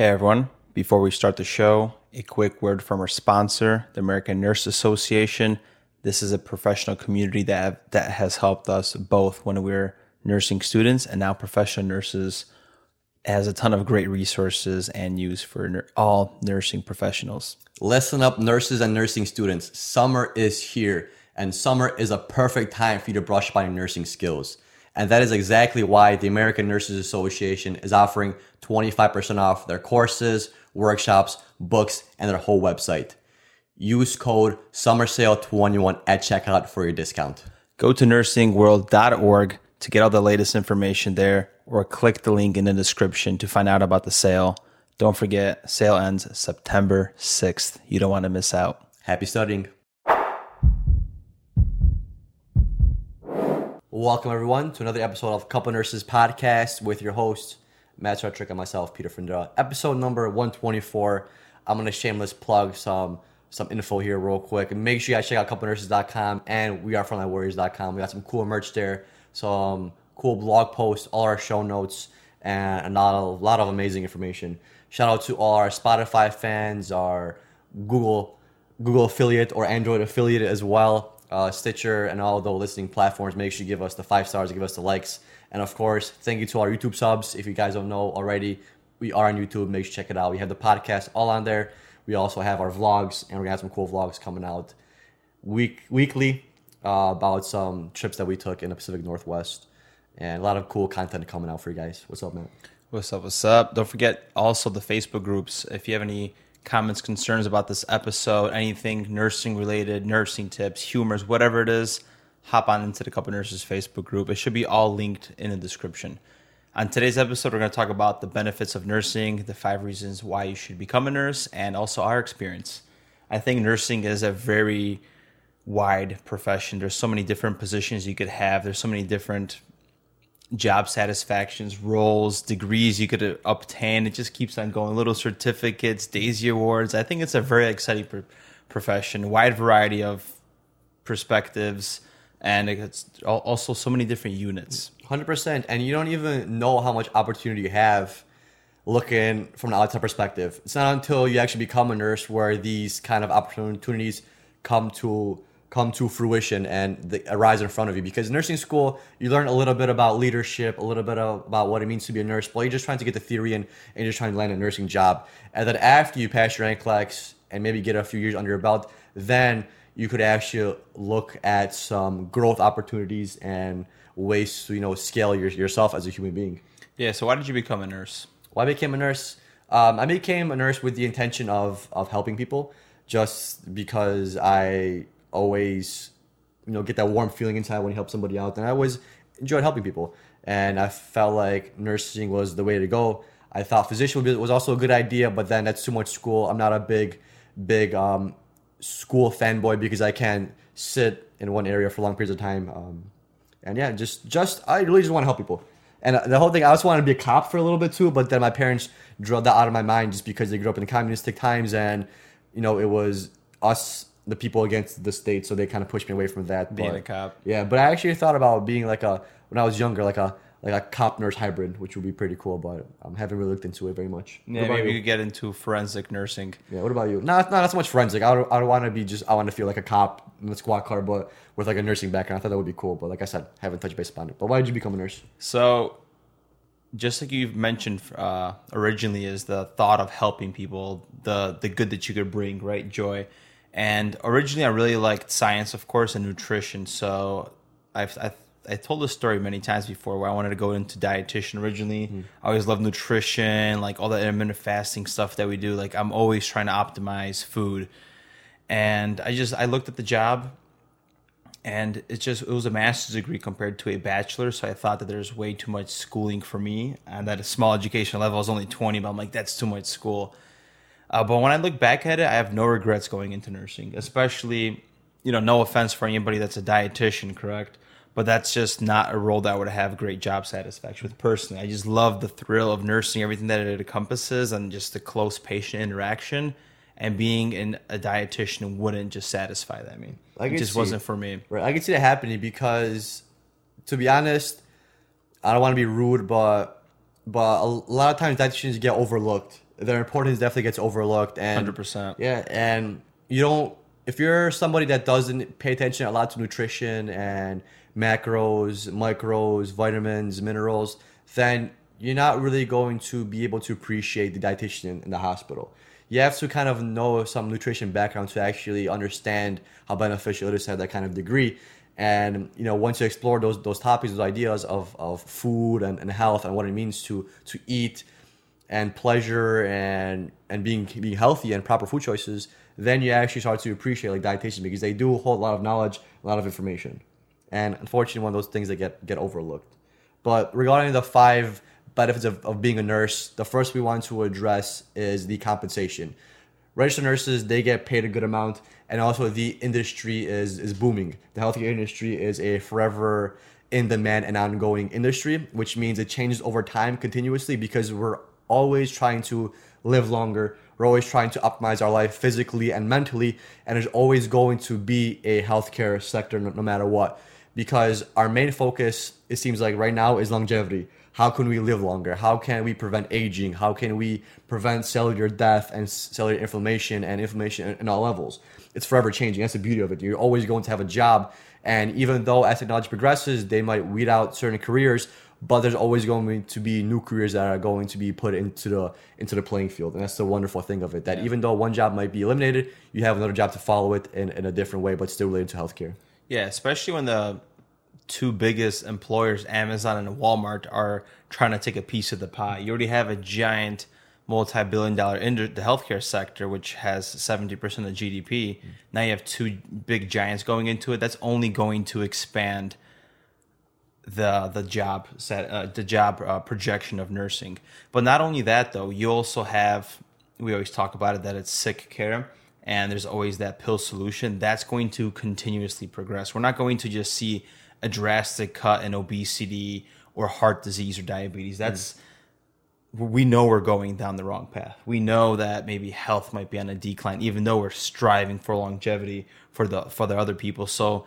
Hey everyone, before we start the show, a quick word from our sponsor, the American Nurse Association. This is a professional community that that has helped us both when we were nursing students and now professional nurses. It has a ton of great resources and use for nur- all nursing professionals. Listen up, nurses and nursing students. Summer is here, and summer is a perfect time for you to brush up on your nursing skills. And that is exactly why the American Nurses Association is offering 25% off their courses, workshops, books, and their whole website. Use code SummerSale21 at checkout for your discount. Go to nursingworld.org to get all the latest information there or click the link in the description to find out about the sale. Don't forget, sale ends September 6th. You don't want to miss out. Happy studying. Welcome, everyone, to another episode of Couple Nurses Podcast with your hosts, Matt Sartrick and myself, Peter Frindra. Episode number 124. I'm going to shameless plug some some info here real quick. And make sure you guys check out couplenurses.com and we are frontlinewarriors.com. We got some cool merch there, some cool blog posts, all our show notes, and a lot of, a lot of amazing information. Shout out to all our Spotify fans, our Google Google affiliate or Android affiliate as well, uh, Stitcher, and all the listening platforms. Make sure you give us the five stars, give us the likes, and of course, thank you to our YouTube subs. If you guys don't know already, we are on YouTube. Make sure you check it out. We have the podcast all on there. We also have our vlogs, and gonna have some cool vlogs coming out week weekly uh, about some trips that we took in the Pacific Northwest, and a lot of cool content coming out for you guys. What's up, man? What's up? What's up? Don't forget also the Facebook groups. If you have any comments, concerns about this episode, anything nursing related, nursing tips, humors, whatever it is, hop on into the Couple Nurses Facebook group. It should be all linked in the description. On today's episode, we're going to talk about the benefits of nursing, the five reasons why you should become a nurse, and also our experience. I think nursing is a very wide profession. There's so many different positions you could have. There's so many different job satisfactions, roles, degrees you could uh, obtain. It just keeps on going. Little certificates, Daisy Awards. I think it's a very exciting pro- profession. Wide variety of perspectives, and it's al- also so many different units. Hundred percent, and you don't even know how much opportunity you have looking from an outside perspective. It's not until you actually become a nurse where these kind of opportunities come to come to fruition and they arise in front of you. Because nursing school, you learn a little bit about leadership, a little bit of, about what it means to be a nurse, but you're just trying to get the theory in and you're just trying to land a nursing job. And then after you pass your NCLEX and maybe get a few years under your belt, then you could actually look at some growth opportunities and ways to you know scale your, yourself as a human being. Yeah. So why did you become a nurse? Why I became a nurse? Um, I became a nurse with the intention of of helping people, just because I always you know get that warm feeling inside when you help somebody out, and I always enjoyed helping people, and I felt like nursing was the way to go. I thought physician be, was also a good idea, but then that's too much school. I'm not a big big um, school fanboy because I can't sit in one area for long periods of time. Um, and yeah, just just I really just want to help people. And uh, the whole thing, I also wanted to be a cop for a little bit too, but then my parents drove that out of my mind just because they grew up in communistic times, and you know it was us, the people against the state, so they kind of pushed me away from that. Being but, a cop. yeah. But I actually thought about being like a when I was younger, like a like a cop nurse hybrid, which would be pretty cool. But I haven't really looked into it very much. Yeah, maybe you? you could get into forensic nursing. Yeah, what about you? No, not, not so much forensic. I don't, I don't want to be just, I want to feel like a cop in the squad car, but with like a nursing background. I thought that would be cool. But like I said, haven't touched base upon it. But why did you become a nurse? So, just like you've mentioned uh, originally, is the thought of helping people, the the good that you could bring, right? Joy. And originally, I really liked science, of course, and nutrition. So, I've, I've I told this story many times before where I wanted to go into dietitian originally. Mm-hmm. I always loved nutrition, like all the intermittent fasting stuff that we do. Like I'm always trying to optimize food. And I just I looked at the job and it's just it was a master's degree compared to a bachelor so i thought that there's way too much schooling for me and at a small education level i was only 20 but i'm like that's too much school uh, but when i look back at it i have no regrets going into nursing especially you know no offense for anybody that's a dietitian correct but that's just not a role that i would have great job satisfaction with personally i just love the thrill of nursing everything that it encompasses and just the close patient interaction and being in a dietitian wouldn't just satisfy that. I mean, I it just see- wasn't for me. Right. I can see that happening because, to be honest, I don't want to be rude, but but a lot of times dietitians get overlooked. Their importance definitely gets overlooked, and 100%. Yeah, and you don't. If you're somebody that doesn't pay attention a lot to nutrition and macros, micros, vitamins, minerals, then you're not really going to be able to appreciate the dietitian in the hospital. You have to kind of know some nutrition background to actually understand how beneficial it is to have that kind of degree. And you know, once you explore those those topics, those ideas of, of food and, and health and what it means to to eat and pleasure and and being being healthy and proper food choices, then you actually start to appreciate like dietitians because they do hold a lot of knowledge, a lot of information. And unfortunately, one of those things that get get overlooked. But regarding the five benefits of, of being a nurse, the first we want to address is the compensation. Registered nurses, they get paid a good amount, and also the industry is, is booming. The healthcare industry is a forever in demand and ongoing industry, which means it changes over time continuously because we're always trying to live longer. We're always trying to optimize our life physically and mentally, and there's always going to be a healthcare sector no, no matter what. Because our main focus, it seems like right now, is longevity how can we live longer? How can we prevent aging? How can we prevent cellular death and cellular inflammation and inflammation in all levels? It's forever changing. That's the beauty of it. You're always going to have a job. And even though as technology progresses, they might weed out certain careers, but there's always going to be new careers that are going to be put into the into the playing field. And that's the wonderful thing of it. That yeah. even though one job might be eliminated, you have another job to follow it in, in a different way, but still related to healthcare. Yeah, especially when the two biggest employers, Amazon and Walmart, are trying to take a piece of the pie. You already have a giant multi-billion dollar in the healthcare sector, which has 70% of GDP. Mm. Now you have two big giants going into it. That's only going to expand the the job set uh, the job uh, projection of nursing. But not only that though, you also have we always talk about it that it's sick care and there's always that pill solution that's going to continuously progress. We're not going to just see a drastic cut in obesity or heart disease or diabetes. That's mm. we know we're going down the wrong path. We know that maybe health might be on a decline, even though we're striving for longevity for the for the other people. So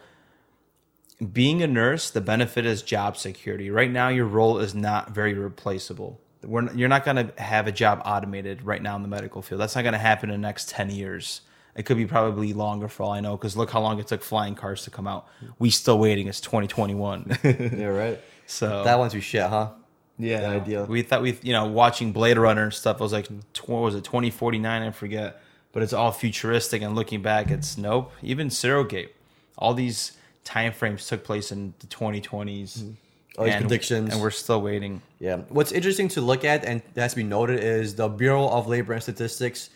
being a nurse, the benefit is job security. Right now, your role is not very replaceable. We're, you're not going to have a job automated right now in the medical field. That's not going to happen in the next 10 years. It could be probably longer for all I know, because look how long it took flying cars to come out. We still waiting. It's 2021. yeah, right. So that one's we shit, huh? Yeah, the idea. We thought we, you know, watching Blade Runner and stuff. I was like, what was it 2049? I forget. But it's all futuristic, and looking back, it's nope. Even Surrogate, all these time frames took place in the 2020s. Mm-hmm. All these and, predictions, and we're still waiting. Yeah. What's interesting to look at and that has to be noted is the Bureau of Labor and Statistics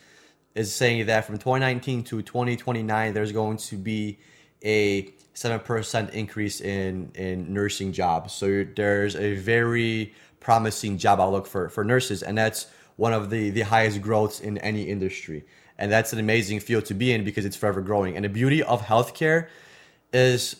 is saying that from 2019 to 2029, there's going to be a 7% increase in, in nursing jobs. So there's a very promising job outlook for, for nurses, and that's one of the, the highest growths in any industry. And that's an amazing field to be in because it's forever growing. And the beauty of healthcare is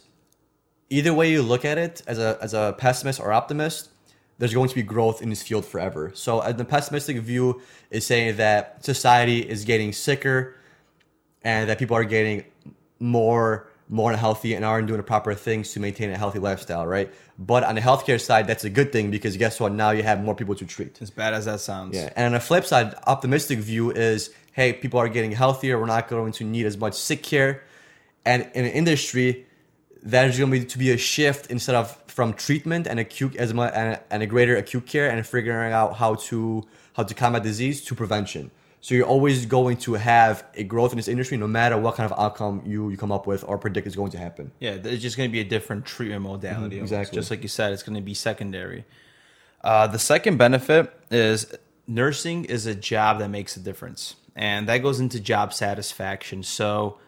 either way you look at it, as a, as a pessimist or optimist, there's going to be growth in this field forever. So the pessimistic view is saying that society is getting sicker and that people are getting more more unhealthy and aren't doing the proper things to maintain a healthy lifestyle, right? But on the healthcare side, that's a good thing because guess what? Now you have more people to treat. As bad as that sounds. Yeah. And on the flip side, optimistic view is, hey, people are getting healthier. We're not going to need as much sick care. And in an industry, there's going to be to be a shift instead of from treatment and acute as much and, and a greater acute care and figuring out how to how to combat disease to prevention. So you're always going to have a growth in this industry, no matter what kind of outcome you, you come up with or predict is going to happen. Yeah, it's just going to be a different treatment modality. Mm-hmm, exactly. Just like you said, it's going to be secondary. Uh, the second benefit is nursing is a job that makes a difference, and that goes into job satisfaction. So,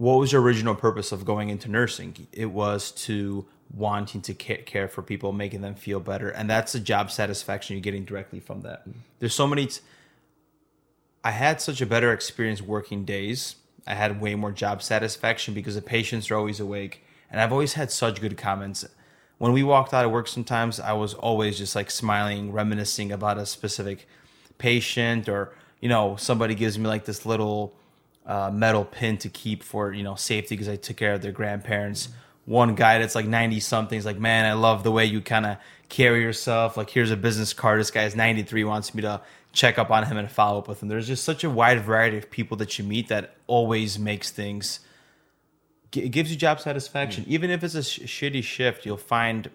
what was your original purpose of going into nursing? It was to wanting to care for people, making them feel better, and that's the job satisfaction you're getting directly from that. Mm-hmm. There's so many. T- I had such a better experience working days. I had way more job satisfaction because the patients are always awake. And I've always had such good comments. When we walked out of work, sometimes I was always just like smiling, reminiscing about a specific patient, or, you know, somebody gives me like this little uh, metal pin to keep for, you know, safety because I took care of their grandparents. One guy that's like 90 something is like, man, I love the way you kind of carry yourself. Like here's a business card. This guy's 93, wants me to check up on him and follow up with him. There's just such a wide variety of people that you meet that always makes things. It gives you job satisfaction, even if it's a sh- shitty shift. You'll find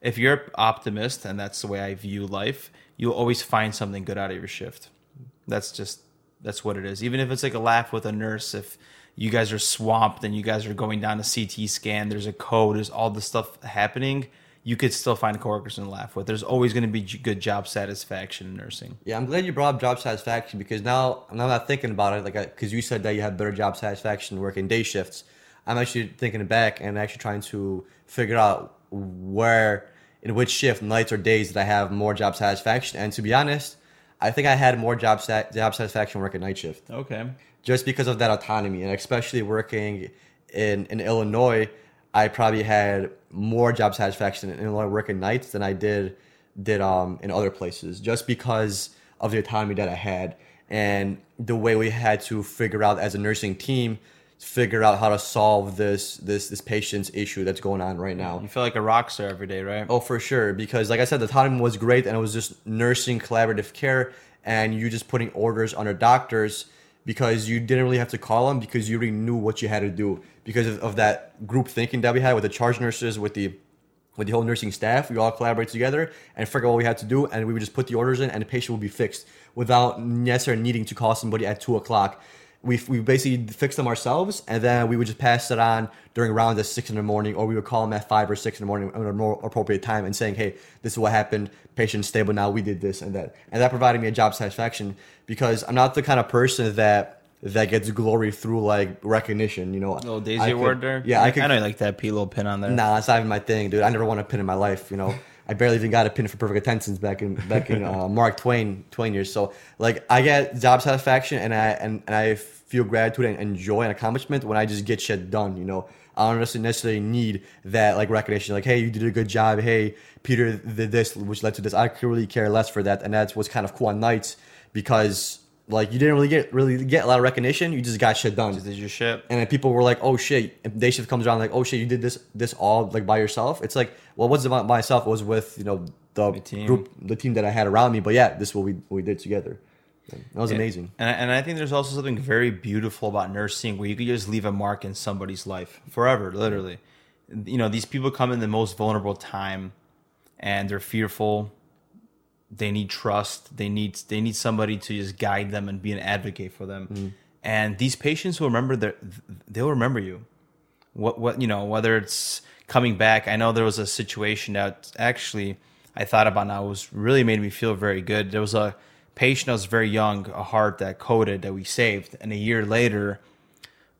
if you're optimist, and that's the way I view life, you'll always find something good out of your shift. That's just that's what it is. Even if it's like a laugh with a nurse, if you guys are swamped and you guys are going down a CT scan, there's a code, there's all this stuff happening. You could still find coworkers and laugh with. There's always going to be good job satisfaction in nursing. Yeah, I'm glad you brought up job satisfaction because now now I'm not thinking about it, like because you said that you have better job satisfaction working day shifts. I'm actually thinking back and actually trying to figure out where in which shift, nights or days, that I have more job satisfaction. And to be honest, I think I had more job sat- job satisfaction working night shift Okay. just because of that autonomy and especially working in, in Illinois, I probably had more job satisfaction in Illinois working nights than I did did um in other places just because of the autonomy that I had and the way we had to figure out as a nursing team figure out how to solve this this this patient's issue that's going on right now. You feel like a rock star every day, right? Oh, for sure. Because, like I said, the time was great, and it was just nursing collaborative care, and you just putting orders under doctors because you didn't really have to call them because you already knew what you had to do because of, of that group thinking that we had with the charge nurses, with the with the whole nursing staff. We all collaborate together and figure out what we had to do, and we would just put the orders in, and the patient would be fixed without necessarily needing to call somebody at two o'clock we, we basically fix them ourselves and then we would just pass it on during rounds at six in the morning or we would call them at five or six in the morning at a more appropriate time and saying hey this is what happened patient stable now we did this and that and that provided me a job satisfaction because i'm not the kind of person that that gets glory through like recognition you know little Daisy I could- award there. yeah i could I you like that P little pin on there. Nah, it's not even my thing, dude. I never want a pin in my life. You know, I barely even got a pin for perfect attendance back in back in uh, Mark Twain Twain years. So like, I get job satisfaction and I and, and I feel gratitude and joy and accomplishment when I just get shit done. You know, I don't necessarily- necessarily need that like recognition. Like, hey, you did a good job. Hey, Peter did this, which led to this. I could really care less for that, and that's what's kind of cool on nights because like you didn't really get really get a lot of recognition. You just got shit done. Did your shit? And then people were like, "Oh shit!" If day shift comes around, like, "Oh shit, you did this this all like by yourself." It's like, well, what's about myself? It was with you know the team. group, the team that I had around me. But yeah, this is what we what we did together. That was amazing. And I, and I think there's also something very beautiful about nursing where you could just leave a mark in somebody's life forever, literally. You know, these people come in the most vulnerable time and they're fearful. They need trust. They need they need somebody to just guide them and be an advocate for them. Mm. And these patients will remember their they'll remember you. What what you know, whether it's coming back. I know there was a situation that actually I thought about now was really made me feel very good. There was a patient that was very young, a heart that coded that we saved, and a year later,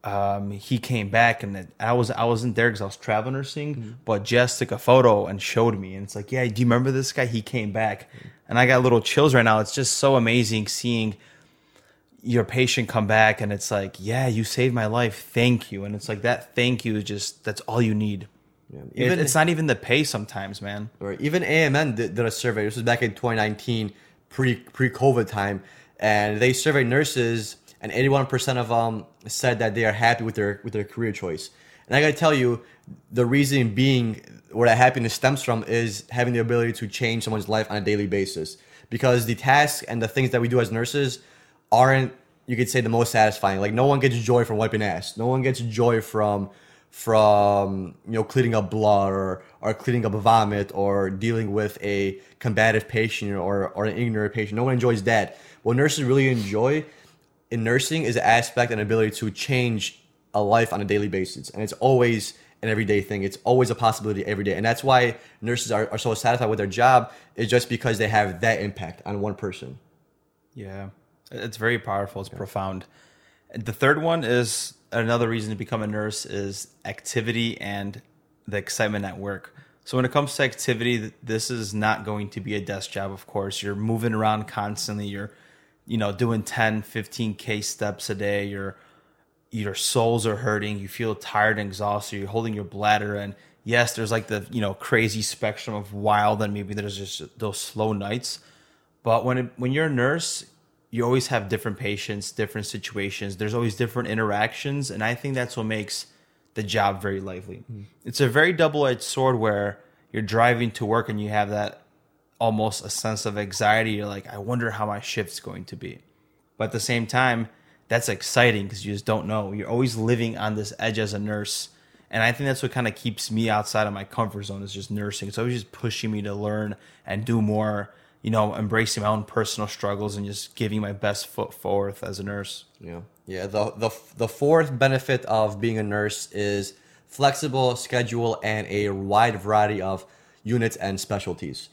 um, he came back and I was I wasn't there because I was travel nursing, but Jess took a photo and showed me, and it's like, yeah, do you remember this guy? He came back, and I got little chills right now. It's just so amazing seeing your patient come back, and it's like, yeah, you saved my life, thank you, and it's like that thank you is just that's all you need. It- Even- it's not even the pay sometimes, man. Or even AMN did, did a survey. This was back in 2019, pre pre COVID time, and they surveyed nurses, and 81% of them said that they are happy with their with their career choice. And I gotta tell you, the reason being where that happiness stems from is having the ability to change someone's life on a daily basis. Because the tasks and the things that we do as nurses aren't, you could say, the most satisfying. Like no one gets joy from wiping ass. No one gets joy from from you know cleaning up blood or or cleaning up vomit or dealing with a combative patient or or an ignorant patient. No one enjoys that. What nurses really enjoy in nursing is the aspect and ability to change a life on a daily basis, and it's always an everyday thing. It's always a possibility every day, and that's why nurses are, are so satisfied with their job. Is just because they have that impact on one person. Yeah, it's very powerful. It's profound. The third one is another reason to become a nurse is activity and the excitement at work. So when it comes to activity, this is not going to be a desk job, of course. You're moving around constantly. You're, you know, doing 10, 15K steps a day. You're, your soles are hurting. You feel tired and exhausted. You're holding your bladder. And yes, there's like the, you know, crazy spectrum of wild and maybe there's just those slow nights. But when it, when you're a nurse, you always have different patients, different situations. There's always different interactions, and I think that's what makes the job very lively. Mm-hmm. It's a very double-edged sword where you're driving to work and you have that almost a sense of anxiety. You're like, I wonder how my shift's going to be. But at the same time, that's exciting because you just don't know. You're always living on this edge as a nurse. And I think that's what kind of keeps me outside of my comfort zone is just nursing. It's always just pushing me to learn and do more, you know, embracing my own personal struggles and just giving my best foot forth as a nurse. Yeah. Yeah. The, the, the fourth benefit of being a nurse is flexible schedule and a wide variety of units and specialties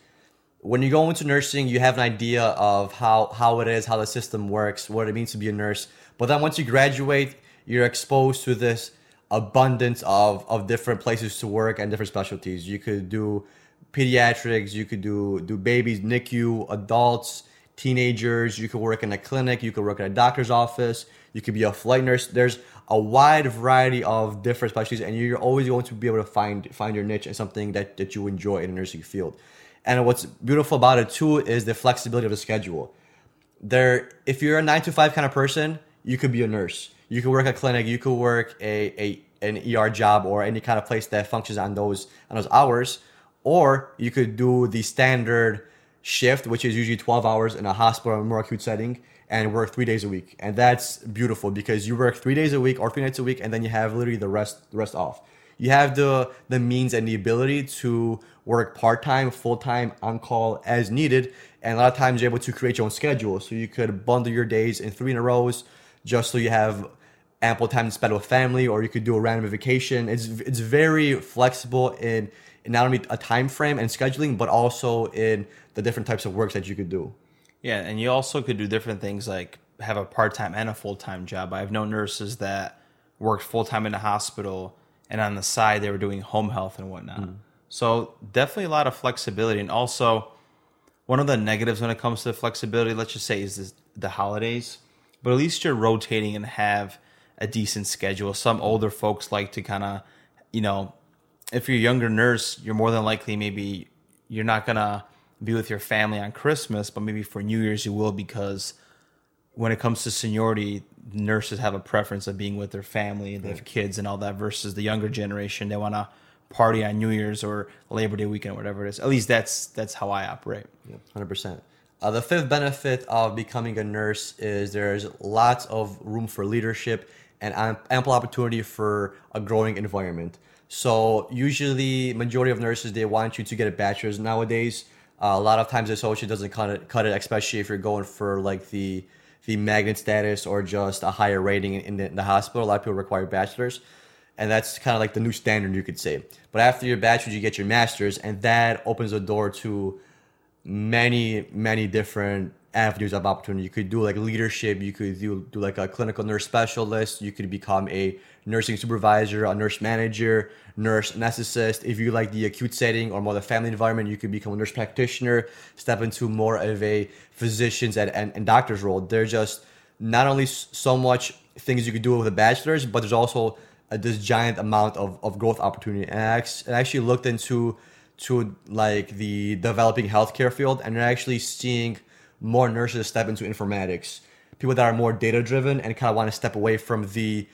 when you go into nursing, you have an idea of how, how it is, how the system works, what it means to be a nurse. But then once you graduate, you're exposed to this abundance of, of different places to work and different specialties. You could do pediatrics, you could do, do babies, NICU, adults, teenagers. You could work in a clinic, you could work in a doctor's office, you could be a flight nurse. There's a wide variety of different specialties, and you're always going to be able to find find your niche and something that, that you enjoy in a nursing field. And what's beautiful about it too is the flexibility of the schedule. There, if you're a nine to five kind of person, you could be a nurse. You could work a clinic. You could work a, a an ER job or any kind of place that functions on those on those hours. Or you could do the standard shift, which is usually 12 hours in a hospital or more acute setting, and work three days a week. And that's beautiful because you work three days a week or three nights a week, and then you have literally the rest the rest off. You have the the means and the ability to work part time, full time, on call as needed. And a lot of times you're able to create your own schedule. So you could bundle your days in three in a rows just so you have ample time to spend with family, or you could do a random vacation. It's it's very flexible in, in not only a time frame and scheduling, but also in the different types of works that you could do. Yeah, and you also could do different things like have a part time and a full time job. I've known nurses that worked full time in a hospital, and on the side they were doing home health and whatnot. Mm. So definitely a lot of flexibility, and also one of the negatives when it comes to flexibility, let's just say, is this, the holidays. But at least you're rotating and have a decent schedule. Some older folks like to kind of, you know, if you're a younger nurse, you're more than likely maybe you're not gonna be with your family on Christmas, but maybe for New Year's you will because when it comes to seniority, nurses have a preference of being with their family, they have kids and all that versus the younger generation. They want to party on New Year's or Labor Day weekend, or whatever it is. At least that's that's how I operate. Yeah, hundred uh, percent. the fifth benefit of becoming a nurse is there's lots of room for leadership and ample opportunity for a growing environment. So usually, majority of nurses they want you to get a bachelor's nowadays. Uh, a lot of times, the associate doesn't cut it, cut it, especially if you're going for like the the magnet status or just a higher rating in the, in the hospital. A lot of people require bachelors and that's kind of like the new standard you could say. But after your bachelor's, you get your master's, and that opens the door to many, many different avenues of opportunity. You could do like leadership, you could do, do like a clinical nurse specialist, you could become a nursing supervisor, a nurse manager, nurse anesthetist. If you like the acute setting or more the family environment, you could become a nurse practitioner, step into more of a physician's and, and, and doctor's role. There's just not only so much things you could do with a bachelor's, but there's also uh, this giant amount of, of growth opportunity. And I actually looked into to like the developing healthcare field, and actually seeing more nurses step into informatics. People that are more data driven and kind of want to step away from the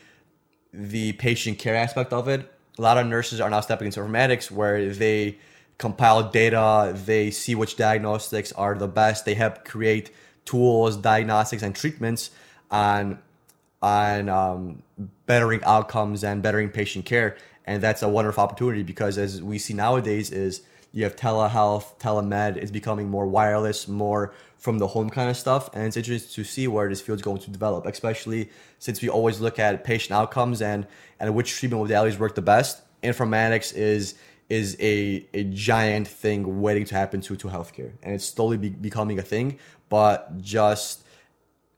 the patient care aspect of it. A lot of nurses are now stepping into informatics where they compile data, they see which diagnostics are the best, they help create tools, diagnostics, and treatments on on um, bettering outcomes and bettering patient care. And that's a wonderful opportunity because as we see nowadays is you have telehealth, telemed is becoming more wireless, more from the home kind of stuff. And it's interesting to see where this field is going to develop, especially since we always look at patient outcomes and, and which treatment modalities work the best. Informatics is is a, a giant thing waiting to happen to, to healthcare. And it's slowly be, becoming a thing, but just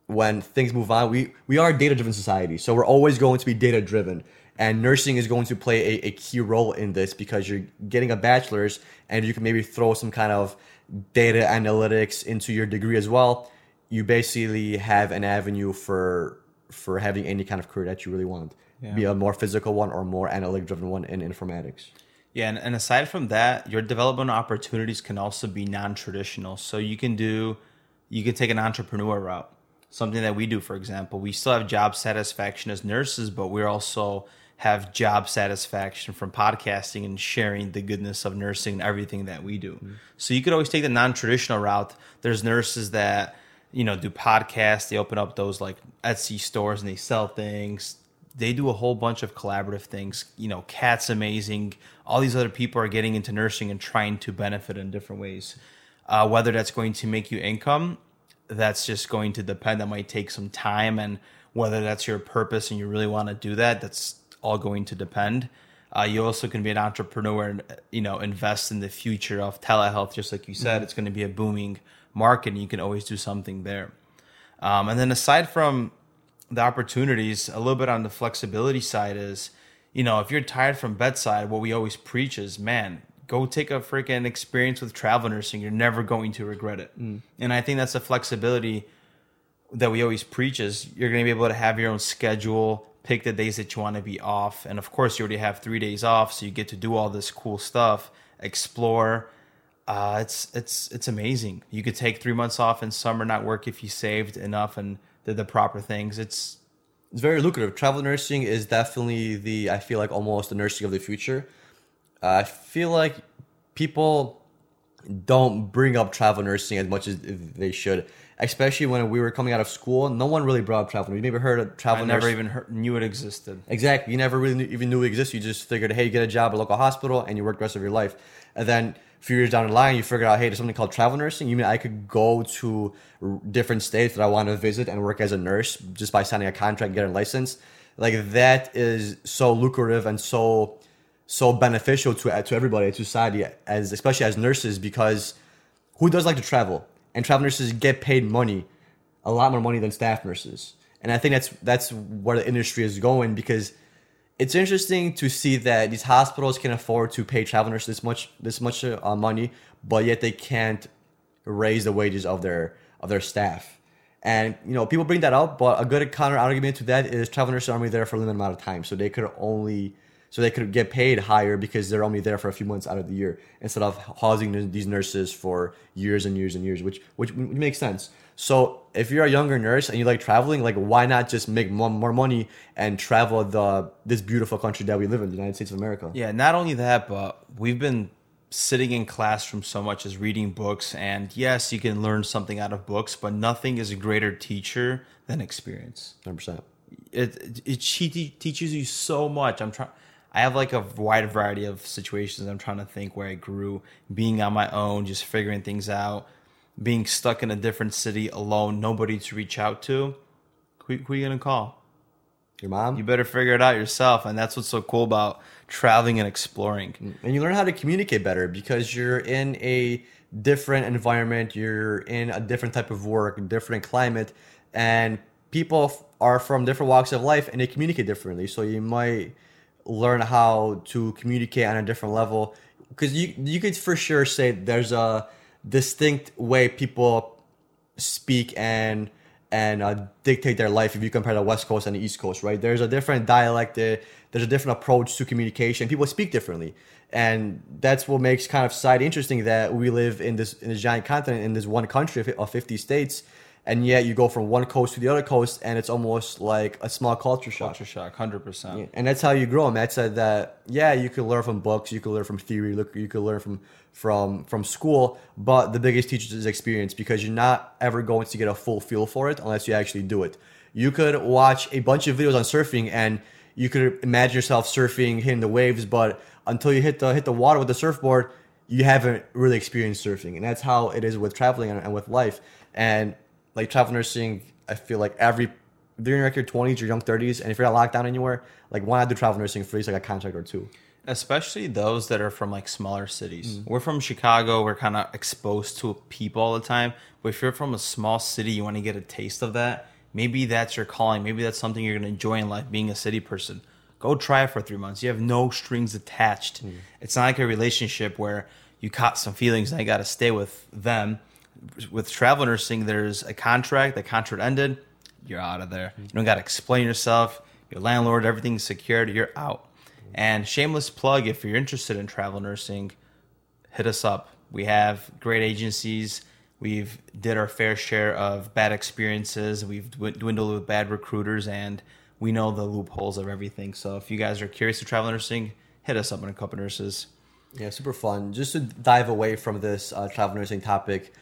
when things move on, we, we are a data driven society. So we're always going to be data driven. And nursing is going to play a, a key role in this because you're getting a bachelor's and you can maybe throw some kind of data analytics into your degree as well. You basically have an avenue for for having any kind of career that you really want. Yeah. Be a more physical one or more analytic driven one in informatics. Yeah, and, and aside from that, your development opportunities can also be non traditional. So you can do you can take an entrepreneur route something that we do, for example. We still have job satisfaction as nurses, but we're also have job satisfaction from podcasting and sharing the goodness of nursing and everything that we do. So you could always take the non-traditional route. There's nurses that you know do podcasts. They open up those like Etsy stores and they sell things. They do a whole bunch of collaborative things. You know, Cat's amazing. All these other people are getting into nursing and trying to benefit in different ways. Uh, whether that's going to make you income, that's just going to depend. That might take some time, and whether that's your purpose and you really want to do that, that's all going to depend. Uh, you also can be an entrepreneur and you know invest in the future of telehealth, just like you said. It's going to be a booming market, and you can always do something there. Um, and then aside from the opportunities, a little bit on the flexibility side is, you know, if you're tired from bedside, what we always preach is, man, go take a freaking experience with travel nursing. You're never going to regret it. And I think that's the flexibility that we always preach is you're going to be able to have your own schedule, pick the days that you want to be off. And of course, you already have three days off, so you get to do all this cool stuff, explore. Uh, it's it's it's amazing. You could take three months off in summer, not work if you saved enough and did the proper things. It's It's very lucrative. Travel nursing is definitely the I feel like almost the nursing of the future. I feel like people don't bring up travel nursing as much as they should, especially when we were coming out of school. No one really brought up travel. You never heard of travel I nurse. never even heard, knew it existed. Exactly. You never really knew, even knew it existed. You just figured, hey, you get a job at a local hospital and you work the rest of your life. And then a few years down the line, you figure out, hey, there's something called travel nursing. You mean I could go to r- different states that I want to visit and work as a nurse just by signing a contract and getting a license? Like that is so lucrative and so so beneficial to to everybody, to society, as especially as nurses, because who does like to travel? And travel nurses get paid money, a lot more money than staff nurses. And I think that's that's where the industry is going because it's interesting to see that these hospitals can afford to pay travel nurses this much this much uh, money, but yet they can't raise the wages of their of their staff. And you know, people bring that up, but a good counter argument to that is travel nurses are only there for a limited amount of time, so they could only so they could get paid higher because they're only there for a few months out of the year instead of housing these nurses for years and years and years, which which makes sense. So if you're a younger nurse and you like traveling, like why not just make more, more money and travel the this beautiful country that we live in, the United States of America? Yeah, not only that, but we've been sitting in classroom so much as reading books and yes, you can learn something out of books, but nothing is a greater teacher than experience. Hundred percent. It it, it she te- teaches you so much. I'm trying I have like a wide variety of situations I'm trying to think where I grew, being on my own, just figuring things out, being stuck in a different city alone, nobody to reach out to. Who, who are you gonna call? Your mom. You better figure it out yourself, and that's what's so cool about traveling and exploring. and you learn how to communicate better because you're in a different environment you're in a different type of work different climate and people are from different walks of life and they communicate differently so you might learn how to communicate on a different level. Because you you could for sure say there's a distinct way people speak and and uh, dictate their life if you compare the west coast and the east coast right? There's a different dialect there there's a different approach to communication. People speak differently. And that's what makes kind of society interesting that we live in this in this giant continent in this one country of 50 states and yet you go from one coast to the other coast and it's almost like a small culture shock Culture shock, hundred percent. and that's how you grow. Matt said that yeah, you can learn from books, you can learn from theory, look, you can learn from from from school, but the biggest teacher is experience because you're not ever going to get a full feel for it unless you actually do it. You could watch a bunch of videos on surfing and you could imagine yourself surfing, hitting the waves, but until you hit the hit the water with the surfboard, you haven't really experienced surfing, and that's how it is with traveling and, and with life. And like travel nursing, I feel like every during like your twenties your young thirties, and if you're not locked down anywhere, like why not do travel nursing for at least like a contract or two? Especially those that are from like smaller cities. Mm-hmm. We're from Chicago. We're kind of exposed to people all the time. But if you're from a small city, you want to get a taste of that. Maybe that's your calling. Maybe that's something you're going to enjoy in life, being a city person. Go try it for three months. You have no strings attached. Mm. It's not like a relationship where you caught some feelings and I got to stay with them. With travel nursing, there's a contract. The contract ended. You're out of there. You don't got to explain yourself. Your landlord, everything's secured. You're out. And shameless plug if you're interested in travel nursing, hit us up. We have great agencies. We've did our fair share of bad experiences. We've dwindled with bad recruiters, and we know the loopholes of everything. So if you guys are curious to travel nursing, hit us up on a couple nurses. Yeah, super fun. Just to dive away from this uh, travel nursing topic,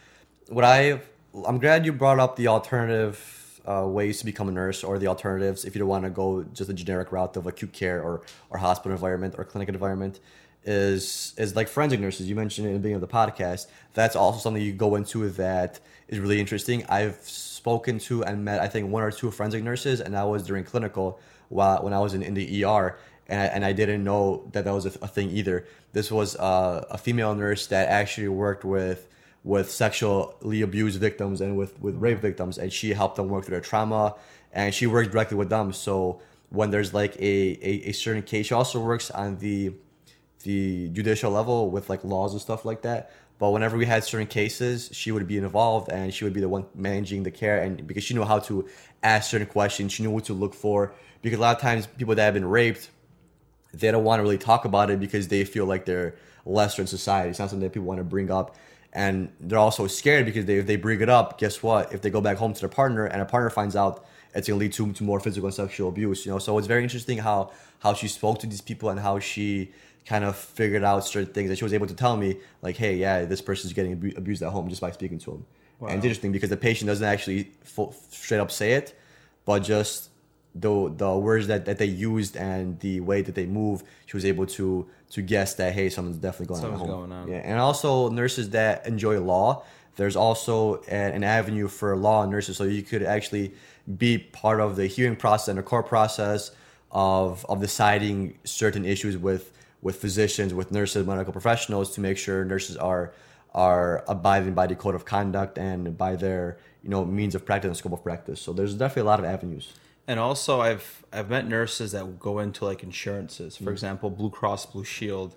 what I I'm glad you brought up the alternative uh, ways to become a nurse or the alternatives if you don't want to go just a generic route of acute care or or hospital environment or clinic environment is is like forensic nurses. You mentioned in the beginning of the podcast. That's also something you go into that is really interesting. I've spoken to and met i think one or two forensic nurses and that was during clinical while when i was in, in the er and I, and I didn't know that that was a, a thing either. This was uh, a female nurse that actually worked with with sexually abused victims and with with rape victims and she helped them work through their trauma and she worked directly with them so when there's like a, a, a certain case she also works on the the judicial level with like laws and stuff like that. But whenever we had certain cases, she would be involved and she would be the one managing the care. And because she knew how to ask certain questions, she knew what to look for. Because a lot of times, people that have been raped, they don't want to really talk about it because they feel like they're lesser in society. It's not something that people want to bring up. And they're also scared because they, if they bring it up, guess what? If they go back home to their partner and a partner finds out, it's going to lead to, to more physical and sexual abuse. You know, so it's very interesting how how she spoke to these people and how she kind of figured out certain things that she was able to tell me, like, hey, yeah, this person's getting abu- abused at home just by speaking to him. Wow. And it's interesting because the patient doesn't actually full, straight up say it, but just the the words that, that they used and the way that they move, she was able to to guess that hey, something's definitely going something's on. Going on. Yeah, and also nurses that enjoy law. There's also an avenue for law nurses, so you could actually be part of the hearing process and the court process of of deciding certain issues with with physicians, with nurses, medical professionals to make sure nurses are are abiding by the code of conduct and by their you know means of practice and scope of practice. So there's definitely a lot of avenues. And also, I've I've met nurses that go into like insurances, for mm example, Blue Cross Blue Shield,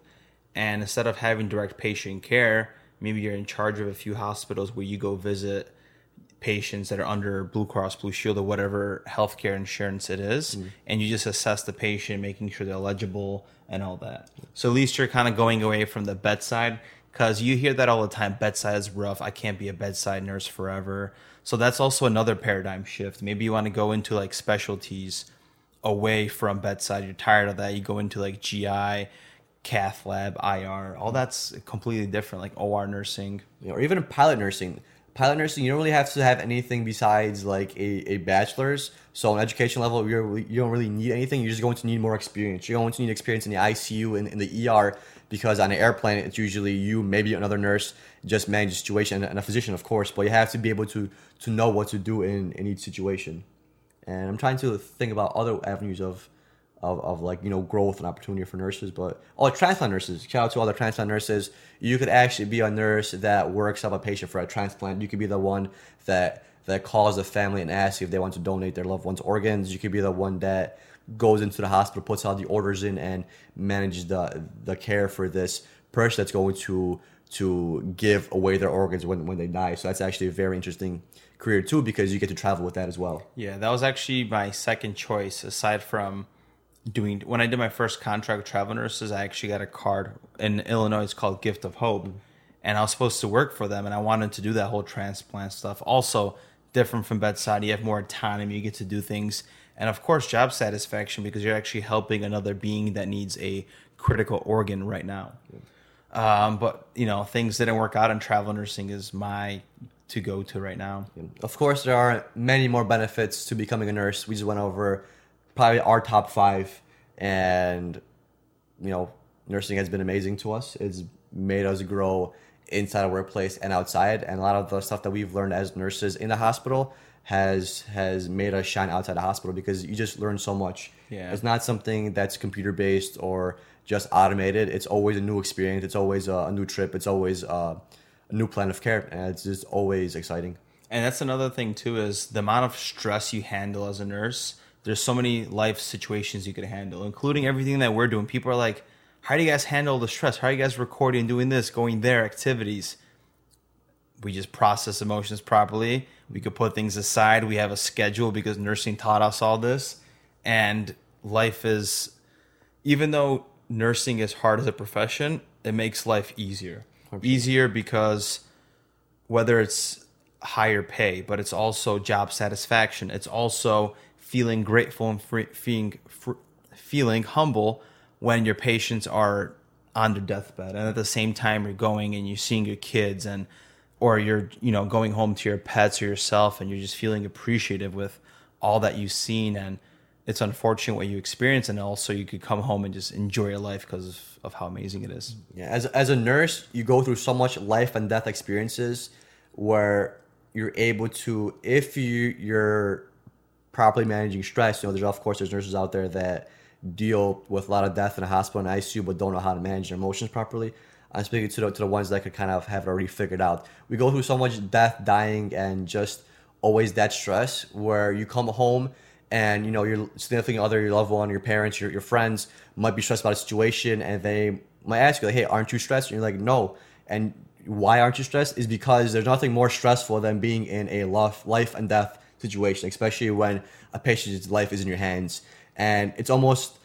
and instead of having direct patient care, maybe you're in charge of a few hospitals where you go visit patients that are under Blue Cross Blue Shield or whatever healthcare insurance it is, mm and you just assess the patient, making sure they're eligible and all that. So at least you're kind of going away from the bedside because you hear that all the time. Bedside is rough. I can't be a bedside nurse forever. So that's also another paradigm shift. Maybe you want to go into like specialties away from bedside. You're tired of that. You go into like GI, cath lab, IR. All that's completely different, like OR nursing. Or even pilot nursing pilot nursing, you don't really have to have anything besides like a, a bachelor's. So on education level, you're, you don't really need anything. You're just going to need more experience. You're going to need experience in the ICU and in the ER because on an airplane, it's usually you, maybe another nurse, just manage the situation and a physician, of course. But you have to be able to to know what to do in, in each situation. And I'm trying to think about other avenues of of, of like you know growth and opportunity for nurses but oh transplant nurses. Shout out to all the transplant nurses. You could actually be a nurse that works up a patient for a transplant. You could be the one that that calls the family and asks if they want to donate their loved one's organs. You could be the one that goes into the hospital puts all the orders in and manages the the care for this person that's going to to give away their organs when, when they die. So that's actually a very interesting career too because you get to travel with that as well. Yeah that was actually my second choice aside from doing when I did my first contract with travel nurses, I actually got a card in Illinois. It's called Gift of Hope, mm-hmm. and I was supposed to work for them, and I wanted to do that whole transplant stuff. Also, different from bedside, you have more autonomy. You get to do things, and of course, job satisfaction because you're actually helping another being that needs a critical organ right now. Um, but you know, things didn't work out, and travel nursing is my to go to right now. Of course, there are many more benefits to becoming a nurse. We just went over probably our top five. And, you know, nursing has been amazing to us. It's made us grow inside a workplace and outside. And a lot of the stuff that we've learned as nurses in the hospital has has made us shine outside the hospital because you just learn so much. Yeah. It's not something that's computer based or just automated. It's always a new experience. It's always a, new trip. It's always a, a new plan of care, and it's just always exciting. And that's another thing too is the amount of stress you handle as a nurse there's so many life situations you could handle, including everything that we're doing. People are like, how do you guys handle the stress? How are you guys recording, doing this, going there, activities? We just process emotions properly. We could put things aside. We have a schedule because nursing taught us all this. And life is, even though nursing is hard as a profession, it makes life easier. Easier because whether it's higher pay, but it's also job satisfaction. It's also feeling grateful and free, feeling fr- feeling humble when your patients are on their deathbed, and at the same time you're going and you're seeing your kids and or you're you know going home to your pets or yourself and you're just feeling appreciative with all that you've seen. And it's unfortunate what you experience and also you could come home and just enjoy your life because of, of how amazing it is. Yeah, as as a nurse, you go through so much life and death experiences where you're able to, if you you're properly managing stress. You know, there's of course there's nurses out there that deal with a lot of death in a hospital and ICU, but don't know how to manage their emotions properly. I'm speaking to the, to the ones that could kind of have it already figured out. We go through so much death, dying, and just always that stress where you come home and you know your significant other, your loved one, your parents, your, your friends might be stressed about a situation, and they might ask you like, "Hey, aren't you stressed?" And you're like, "No." And why aren't you stressed? Is because there's nothing more stressful than being in a life life and death situation, especially when a patient's life is in your hands, and it's almost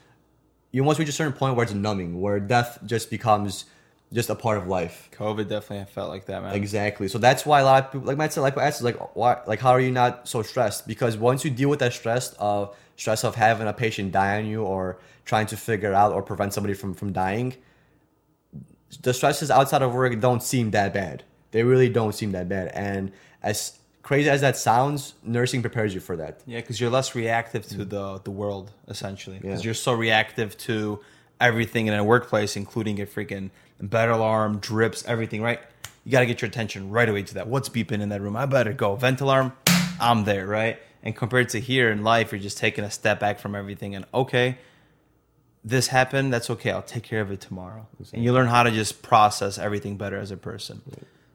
you almost reach a certain point where it's numbing, where death just becomes just a part of life. covid definitely felt like that man Exactly. So that's why a lot of people, like Matt said, like asked, like, why, like, how are you not so stressed? Because once you deal with that stress of stress of having a patient die on you, or trying to figure out or prevent somebody from from dying, the stresses outside of work don't seem that bad. They really don't seem that bad. And as crazy as that sounds, nursing prepares you for that. Yeah, because you're less reactive to the the world essentially. Because Yeah. you're so reactive to everything in a workplace, including a freaking bed alarm, drips, everything. Right? You got to get your attention right away to that. What's beeping in that room? I better go. Vent alarm. I'm there. Right? And compared to here in life, you're just taking a step back from everything. And okay, this happened. That's okay. I'll take care of it tomorrow. And you learn how to just process everything better as a person.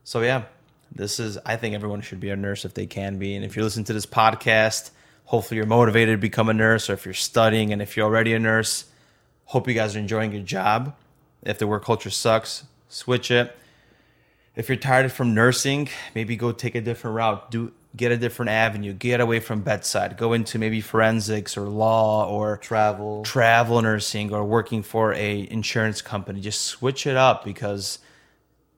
So yeah, this is. I think everyone should be a nurse if they can be. And if you're listening to this podcast, hopefully you're motivated to become a nurse. Or if you're studying, and if you're already a nurse, hope you guys are enjoying your job. If the work culture sucks, switch it. If you're tired from nursing, maybe go take a different route. Do get a different avenue. Get away from bedside. Go into maybe forensics or law or Travel. travel nursing or working for a insurance company. Just switch it up because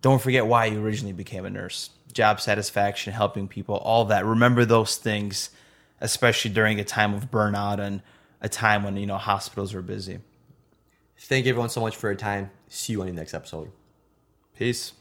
don't forget why you originally became a nurse. Job satisfaction, helping people, all that. Remember those things, especially during a time of burnout and a time when you know hospitals are busy. Thank you everyone so much for your time. See you on the next episode. Peace.